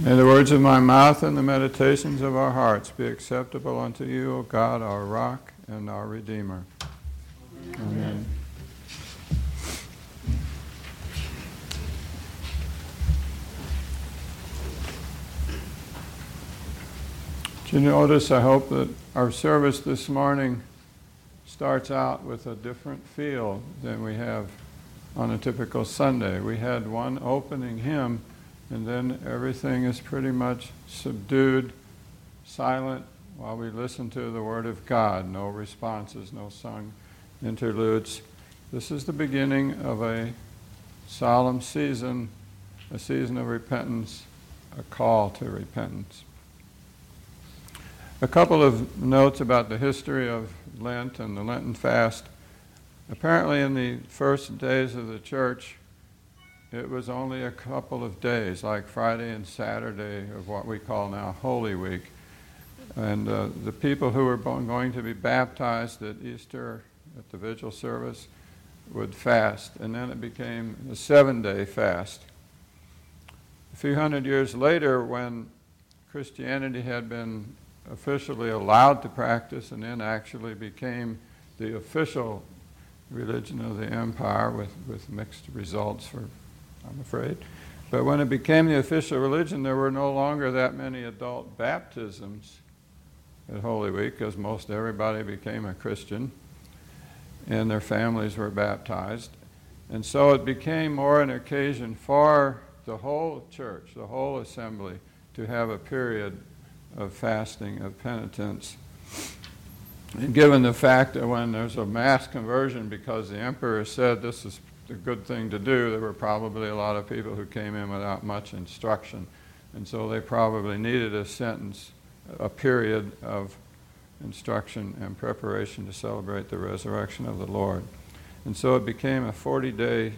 May the words of my mouth and the meditations of our hearts be acceptable unto you, O God, our rock and our Redeemer. Amen. Amen. Do you notice, I hope, that our service this morning starts out with a different feel than we have on a typical Sunday. We had one opening hymn, and then everything is pretty much subdued, silent, while we listen to the Word of God. No responses, no sung interludes. This is the beginning of a solemn season, a season of repentance, a call to repentance. A couple of notes about the history of Lent and the Lenten fast. Apparently, in the first days of the church, it was only a couple of days, like Friday and Saturday of what we call now Holy Week. And uh, the people who were going to be baptized at Easter at the vigil service would fast, and then it became a seven day fast. A few hundred years later, when Christianity had been officially allowed to practice and then actually became the official religion of the empire with, with mixed results for I'm afraid. But when it became the official religion, there were no longer that many adult baptisms at Holy Week because most everybody became a Christian and their families were baptized. And so it became more an occasion for the whole church, the whole assembly, to have a period of fasting, of penitence. And given the fact that when there's a mass conversion because the emperor said this is a good thing to do, there were probably a lot of people who came in without much instruction. And so they probably needed a sentence, a period of instruction and preparation to celebrate the resurrection of the Lord. And so it became a 40 day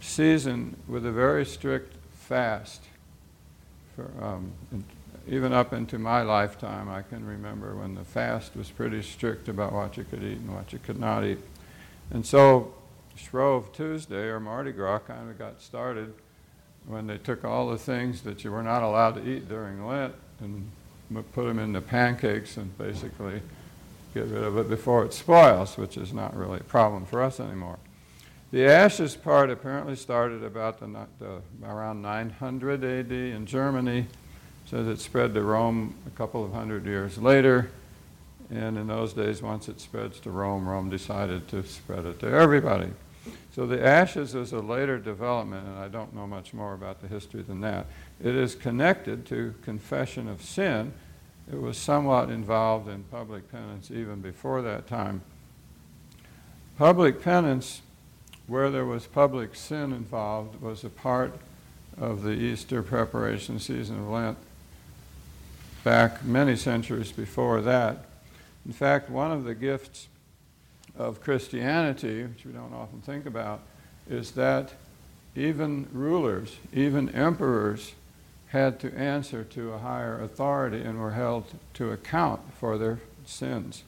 season with a very strict fast. For, um, even up into my lifetime, I can remember when the fast was pretty strict about what you could eat and what you could not eat. And so Shrove Tuesday or Mardi Gras kind of got started when they took all the things that you were not allowed to eat during Lent and put them into pancakes and basically get rid of it before it spoils, which is not really a problem for us anymore. The ashes part apparently started about the, the, around 900 AD in Germany, says it spread to Rome a couple of hundred years later. And in those days, once it spreads to Rome, Rome decided to spread it to everybody. So the ashes is a later development, and I don't know much more about the history than that. It is connected to confession of sin. It was somewhat involved in public penance even before that time. Public penance, where there was public sin involved, was a part of the Easter preparation season of Lent back many centuries before that. In fact, one of the gifts of Christianity, which we don't often think about, is that even rulers, even emperors, had to answer to a higher authority and were held to account for their sins.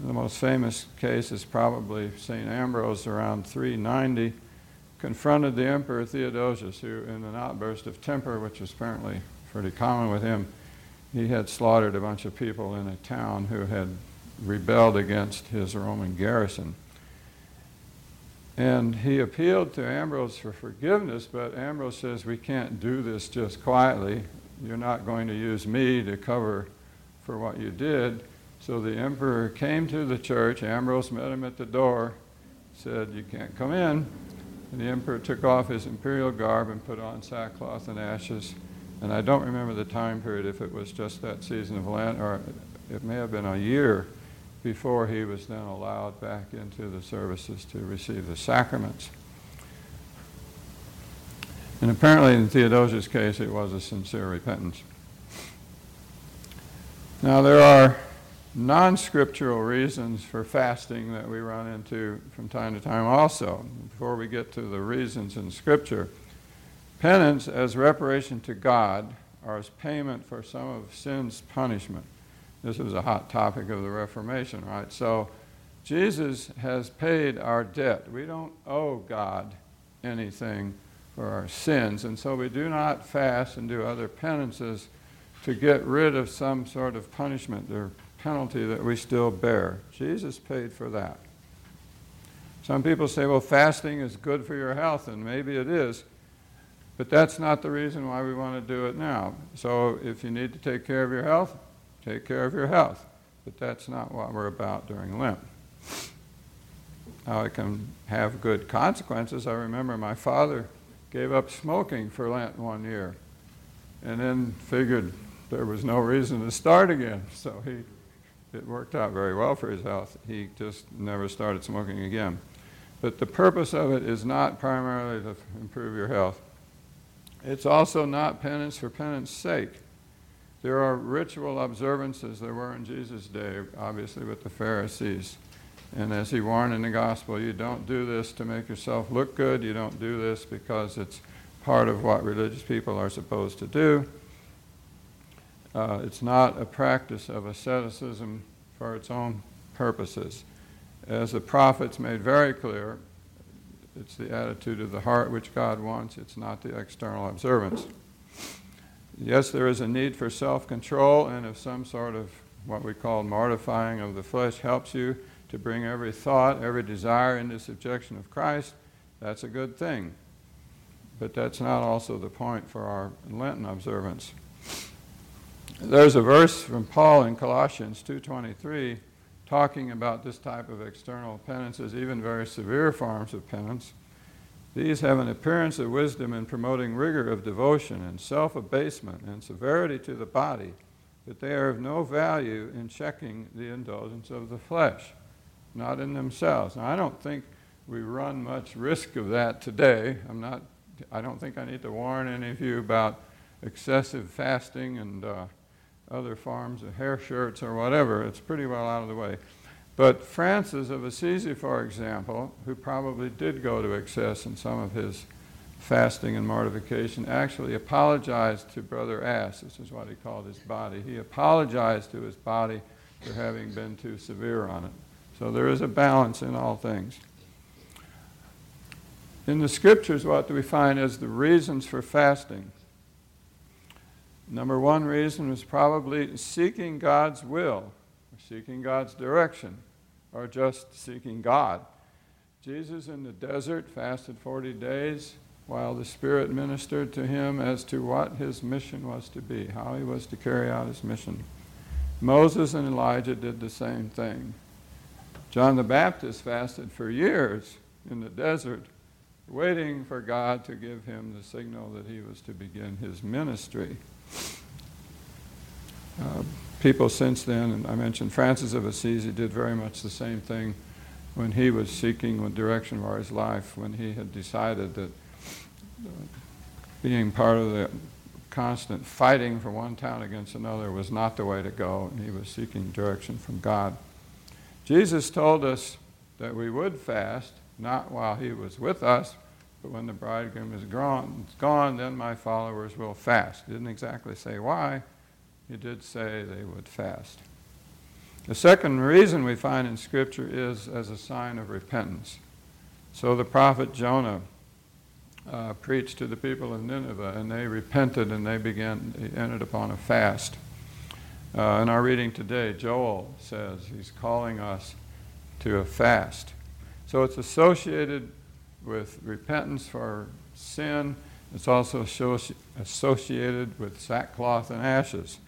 The most famous case is probably St. Ambrose around 390 confronted the Emperor Theodosius, who, in an outburst of temper, which was apparently pretty common with him, he had slaughtered a bunch of people in a town who had rebelled against his Roman garrison. And he appealed to Ambrose for forgiveness, but Ambrose says, We can't do this just quietly. You're not going to use me to cover for what you did. So the emperor came to the church. Ambrose met him at the door, said, You can't come in. And the emperor took off his imperial garb and put on sackcloth and ashes and I don't remember the time period, if it was just that season of Lent, or it may have been a year before he was then allowed back into the services to receive the sacraments. And apparently, in Theodosius' case, it was a sincere repentance. Now, there are non scriptural reasons for fasting that we run into from time to time also. Before we get to the reasons in Scripture, Penance as reparation to God or as payment for some of sin's punishment. This was a hot topic of the Reformation, right? So Jesus has paid our debt. We don't owe God anything for our sins. And so we do not fast and do other penances to get rid of some sort of punishment or penalty that we still bear. Jesus paid for that. Some people say, well, fasting is good for your health, and maybe it is, but that's not the reason why we want to do it now. So if you need to take care of your health, take care of your health. But that's not what we're about during Lent. Now, it can have good consequences. I remember my father gave up smoking for Lent one year and then figured there was no reason to start again. So he, it worked out very well for his health. He just never started smoking again. But the purpose of it is not primarily to improve your health. It's also not penance for penance sake. There are ritual observances there were in Jesus' day, obviously, with the Pharisees. And as he warned in the gospel, you don't do this to make yourself look good. You don't do this because it's part of what religious people are supposed to do. Uh, it's not a practice of asceticism for its own purposes. As the prophets made very clear, it's the attitude of the heart which God wants, it's not the external observance. Yes, there is a need for self control, and if some sort of what we call mortifying of the flesh helps you to bring every thought, every desire into subjection of Christ, that's a good thing. But that's not also the point for our Lenten observance. There's a verse from Paul in Colossians 2:23 talking about this type of external penances, even very severe forms of penance. These have an appearance of wisdom in promoting rigor of devotion and self abasement and severity to the body, but they are of no value in checking the indulgence of the flesh, not in themselves. Now, I don't think we run much risk of that today. I'm not, I don't think I need to warn any of you about excessive fasting and uh, other forms of hair shirts or whatever. It's pretty well out of the way. But Francis of Assisi, for example, who probably did go to excess in some of his fasting and mortification, actually apologized to Brother Ass. This is what he called his body. He apologized to his body for having been too severe on it. So there is a balance in all things. In the scriptures, what do we find as the reasons for fasting? Number one reason was probably seeking God's will seeking God's direction, or just seeking God. Jesus in the desert fasted 40 days while the Spirit ministered to him as to what his mission was to be, how he was to carry out his mission. Moses and Elijah did the same thing. John the Baptist fasted for years in the desert, waiting for God to give him the signal that he was to begin his ministry. Uh, people since then, and I mentioned Francis of Assisi did very much the same thing when he was seeking the direction for his life, when he had decided that uh, being part of the constant fighting for one town against another was not the way to go, and he was seeking direction from God. Jesus told us that we would fast, not while he was with us, but when the bridegroom is gone, gone then my followers will fast. Didn't exactly say why, he did say they would fast. The second reason we find in Scripture is as a sign of repentance. So the prophet Jonah uh, preached to the people of Nineveh, and they repented and they began, they entered upon a fast. Uh, in our reading today, Joel says he's calling us to a fast. So it's associated with repentance for sin. It's also associated with sackcloth and ashes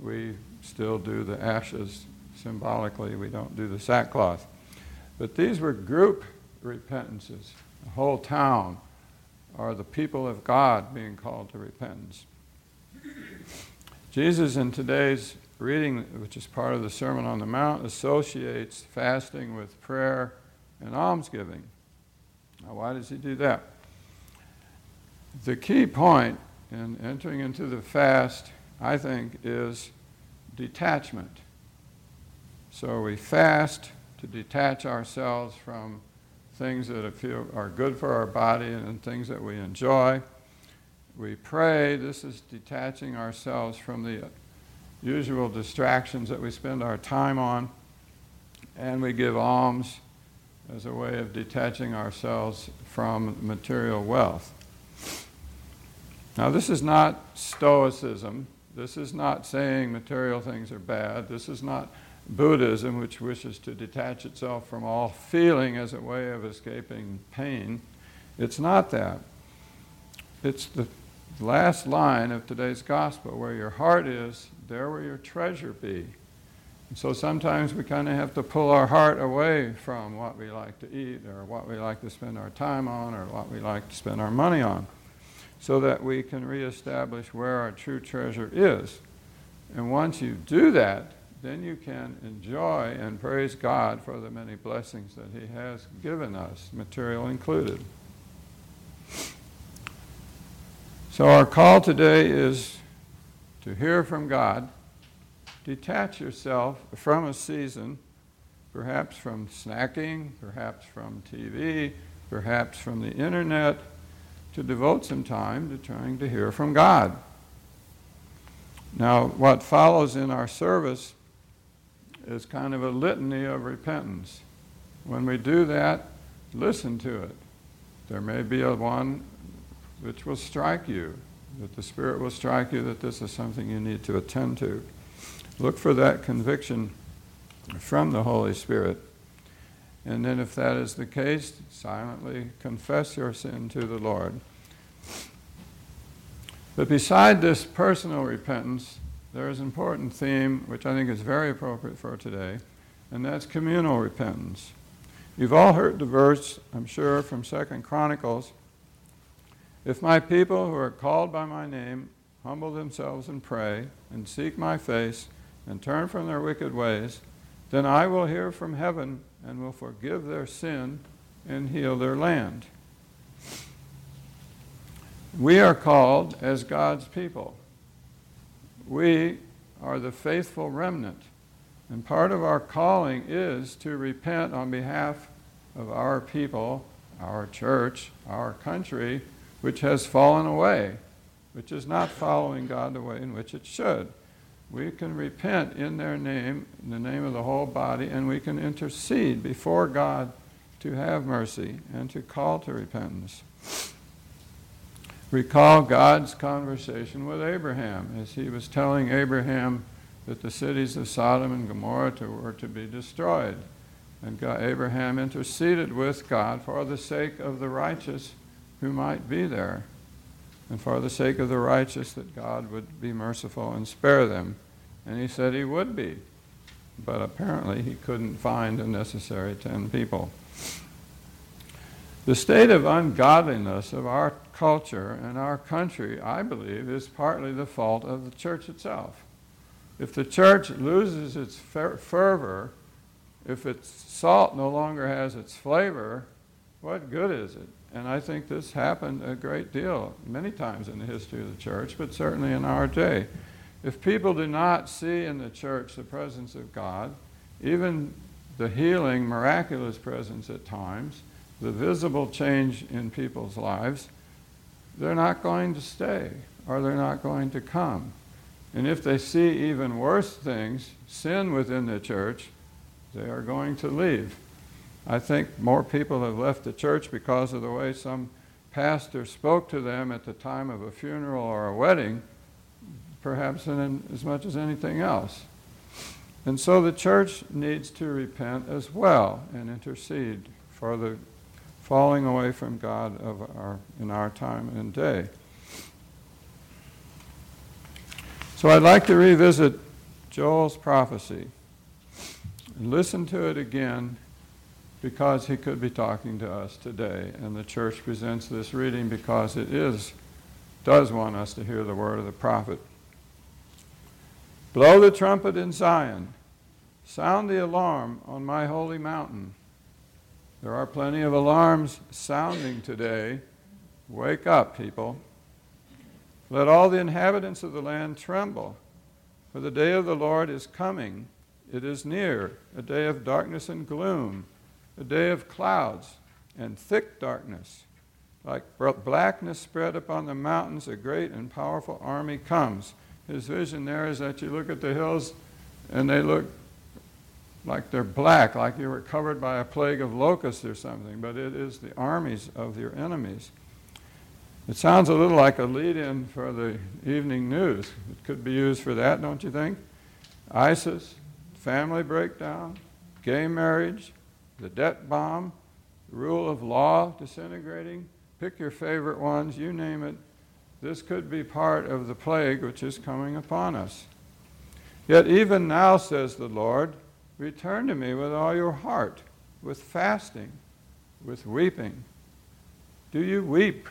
we still do the ashes symbolically, we don't do the sackcloth. But these were group repentances. The whole town are the people of God being called to repentance. Jesus, in today's reading, which is part of the Sermon on the Mount, associates fasting with prayer and almsgiving. Now, why does he do that? The key point in entering into the fast I think, is detachment. So we fast to detach ourselves from things that are good for our body and things that we enjoy. We pray. This is detaching ourselves from the usual distractions that we spend our time on. And we give alms as a way of detaching ourselves from material wealth. Now, this is not Stoicism. This is not saying material things are bad. This is not Buddhism, which wishes to detach itself from all feeling as a way of escaping pain. It's not that. It's the last line of today's gospel where your heart is, there will your treasure be. And so sometimes we kind of have to pull our heart away from what we like to eat or what we like to spend our time on or what we like to spend our money on so that we can reestablish where our true treasure is. And once you do that, then you can enjoy and praise God for the many blessings that He has given us, material included. So, our call today is to hear from God, detach yourself from a season, perhaps from snacking, perhaps from TV, perhaps from the internet to devote some time to trying to hear from God. Now, what follows in our service is kind of a litany of repentance. When we do that, listen to it. There may be a one which will strike you, that the Spirit will strike you that this is something you need to attend to. Look for that conviction from the Holy Spirit. And then, if that is the case, silently confess your sin to the Lord. But beside this personal repentance, there is an important theme which I think is very appropriate for today, and that's communal repentance. You've all heard the verse, I'm sure, from Second Chronicles. If my people who are called by my name humble themselves and pray and seek my face and turn from their wicked ways, then I will hear from heaven and will forgive their sin and heal their land. We are called as God's people. We are the faithful remnant. And part of our calling is to repent on behalf of our people, our church, our country, which has fallen away, which is not following God the way in which it should. We can repent in their name, in the name of the whole body, and we can intercede before God to have mercy and to call to repentance. Recall God's conversation with Abraham as he was telling Abraham that the cities of Sodom and Gomorrah were to be destroyed. And God, Abraham interceded with God for the sake of the righteous who might be there and for the sake of the righteous, that God would be merciful and spare them. And he said he would be. But apparently he couldn't find the necessary ten people. The state of ungodliness of our culture and our country, I believe, is partly the fault of the church itself. If the church loses its fervor, if its salt no longer has its flavor, what good is it? And I think this happened a great deal, many times in the history of the church, but certainly in our day. If people do not see in the church the presence of God, even the healing, miraculous presence at times, the visible change in people's lives, they're not going to stay or they're not going to come. And if they see even worse things, sin within the church, they are going to leave. I think more people have left the church because of the way some pastor spoke to them at the time of a funeral or a wedding, perhaps than as much as anything else. And so the church needs to repent as well and intercede for the falling away from God of our, in our time and day. So I'd like to revisit Joel's prophecy and listen to it again because he could be talking to us today. And the church presents this reading because it is, does want us to hear the word of the prophet. Blow the trumpet in Zion, sound the alarm on my holy mountain. There are plenty of alarms sounding today. Wake up, people. Let all the inhabitants of the land tremble, for the day of the Lord is coming. It is near, a day of darkness and gloom a day of clouds and thick darkness. Like blackness spread upon the mountains, a great and powerful army comes. His vision there is that you look at the hills and they look like they're black, like you were covered by a plague of locusts or something, but it is the armies of your enemies. It sounds a little like a lead in for the evening news. It could be used for that, don't you think? ISIS, family breakdown, gay marriage, the debt bomb, the rule of law disintegrating. Pick your favorite ones, you name it. This could be part of the plague which is coming upon us. Yet even now, says the Lord, return to me with all your heart, with fasting, with weeping. Do you weep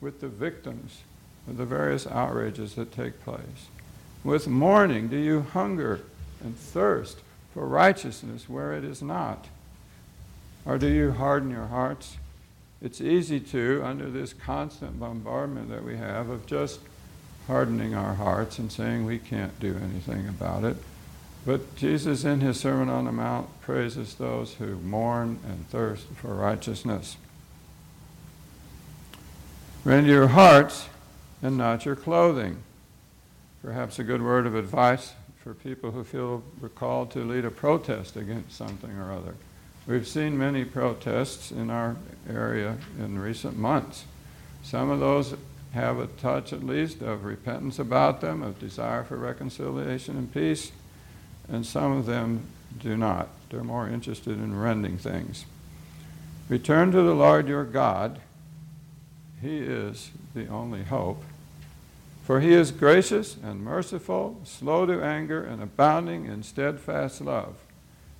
with the victims of the various outrages that take place? With mourning, do you hunger and thirst for righteousness where it is not? Or do you harden your hearts? It's easy to, under this constant bombardment that we have of just hardening our hearts and saying we can't do anything about it. But Jesus, in his Sermon on the Mount, praises those who mourn and thirst for righteousness. Rend your hearts and not your clothing. Perhaps a good word of advice for people who feel recalled to lead a protest against something or other. We've seen many protests in our area in recent months. Some of those have a touch, at least, of repentance about them, of desire for reconciliation and peace, and some of them do not. They're more interested in rending things. Return to the Lord your God. He is the only hope. For he is gracious and merciful, slow to anger, and abounding in steadfast love.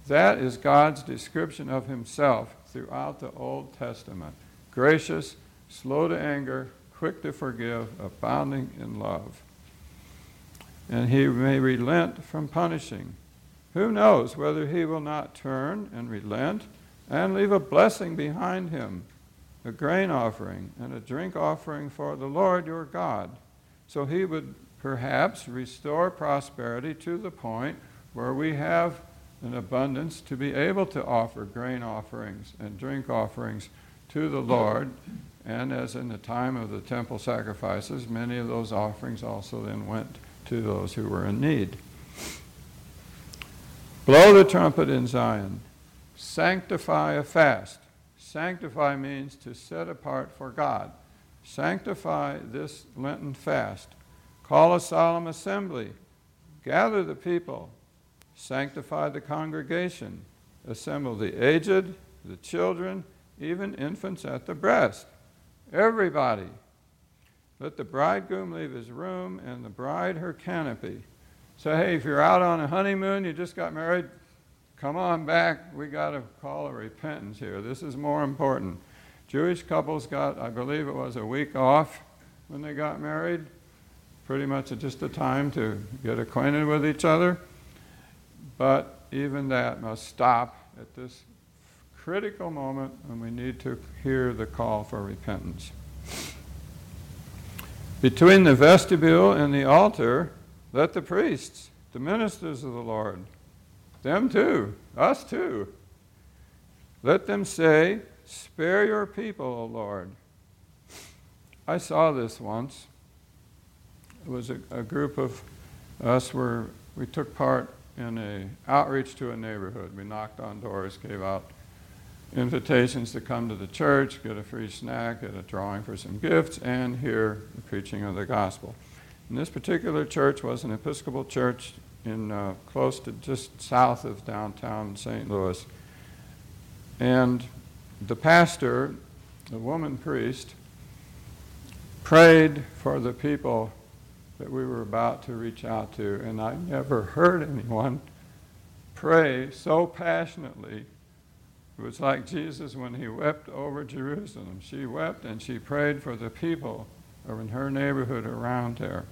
That is God's description of himself throughout the Old Testament gracious, slow to anger, quick to forgive, abounding in love. And he may relent from punishing. Who knows whether he will not turn and relent and leave a blessing behind him, a grain offering and a drink offering for the Lord your God. So he would perhaps restore prosperity to the point where we have an abundance to be able to offer grain offerings and drink offerings to the Lord and as in the time of the temple sacrifices, many of those offerings also then went to those who were in need. Blow the trumpet in Zion. Sanctify a fast. Sanctify means to set apart for God. Sanctify this Lenten fast. Call a solemn assembly. Gather the people. Sanctify the congregation. Assemble the aged, the children, even infants at the breast. Everybody. Let the bridegroom leave his room and the bride her canopy. So, hey, if you're out on a honeymoon, you just got married, come on back. We got to call a repentance here. This is more important. Jewish couples got, I believe it was a week off when they got married, pretty much just a time to get acquainted with each other. But even that must stop at this critical moment when we need to hear the call for repentance. Between the vestibule and the altar, let the priests, the ministers of the Lord, them too, us too, let them say, Spare your people, O Lord. I saw this once. It was a, a group of us where we took part in a outreach to a neighborhood. We knocked on doors, gave out invitations to come to the church, get a free snack, get a drawing for some gifts, and hear the preaching of the gospel. And this particular church was an Episcopal church in uh, close to just south of downtown St. Louis. And the pastor, the woman priest, prayed for the people that we were about to reach out to, and I never heard anyone pray so passionately it was like Jesus when he wept over Jerusalem. She wept and she prayed for the people in her neighborhood around there.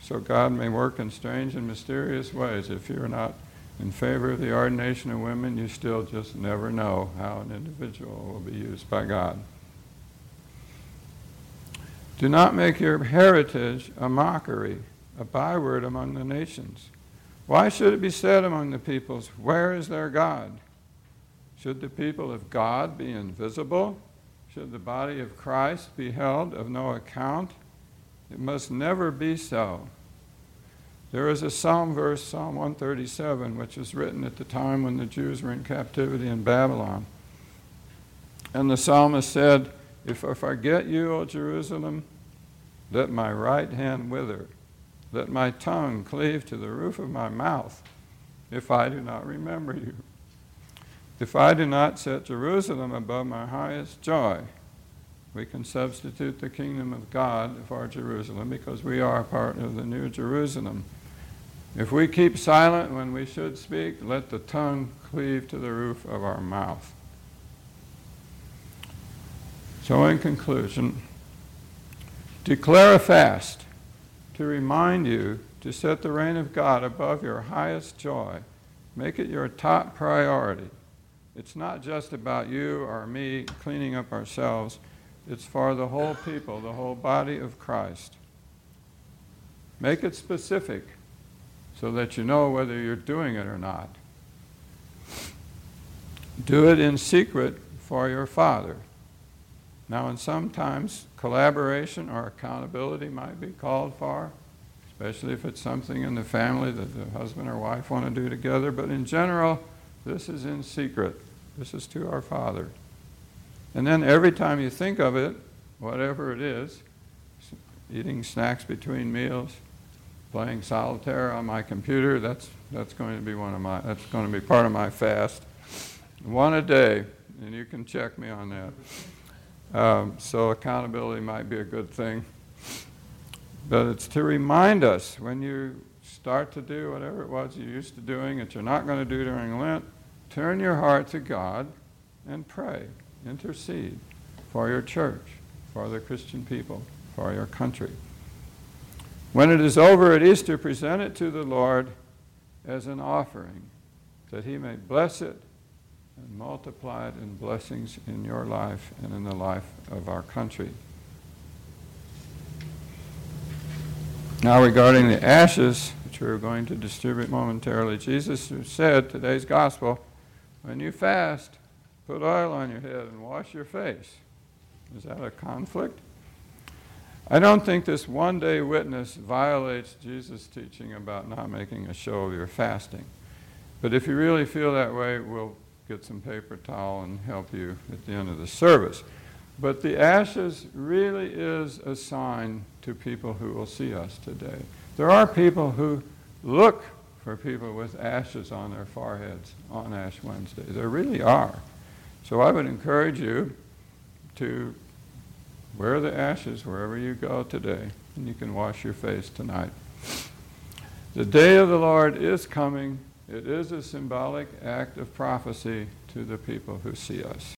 So God may work in strange and mysterious ways. If you're not in favor of the ordination of women, you still just never know how an individual will be used by God. Do not make your heritage a mockery, a byword among the nations. Why should it be said among the peoples, Where is their God? Should the people of God be invisible? Should the body of Christ be held of no account? It must never be so. There is a psalm verse, Psalm 137, which was written at the time when the Jews were in captivity in Babylon. And the psalmist said, If I forget you, O Jerusalem, Let my right hand wither. Let my tongue cleave to the roof of my mouth, if I do not remember you. If I do not set Jerusalem above my highest joy, we can substitute the kingdom of God for Jerusalem because we are part of the New Jerusalem. If we keep silent when we should speak, let the tongue cleave to the roof of our mouth. So, in conclusion, declare a fast to remind you to set the reign of God above your highest joy. Make it your top priority. It's not just about you or me cleaning up ourselves, it's for the whole people, the whole body of Christ. Make it specific so that you know whether you're doing it or not. Do it in secret for your Father. Now, and sometimes collaboration or accountability might be called for, especially if it's something in the family that the husband or wife want to do together. But in general, this is in secret. This is to our Father. And then every time you think of it, whatever it is, eating snacks between meals, playing solitaire on my computer, that's, that's going to be one of my, that's going to be part of my fast. One a day, and you can check me on that. Um, so accountability might be a good thing. But it's to remind us when you start to do whatever it was you're used to doing that you're not going to do during Lent, turn your heart to God and pray, intercede for your church, for the Christian people, for your country. When it is over at Easter, present it to the Lord as an offering, that He may bless it and multiply it in blessings in your life and in the life of our country. Now, regarding the ashes, which we're going to distribute momentarily, Jesus said, today's gospel, when you fast, put oil on your head and wash your face. Is that a conflict? I don't think this one day witness violates Jesus' teaching about not making a show of your fasting. But if you really feel that way, we'll get some paper towel and help you at the end of the service. But the ashes really is a sign to people who will see us today. There are people who look for people with ashes on their foreheads on Ash Wednesday. There really are. So I would encourage you to wear the ashes wherever you go today, and you can wash your face tonight. The day of the Lord is coming. It is a symbolic act of prophecy to the people who see us.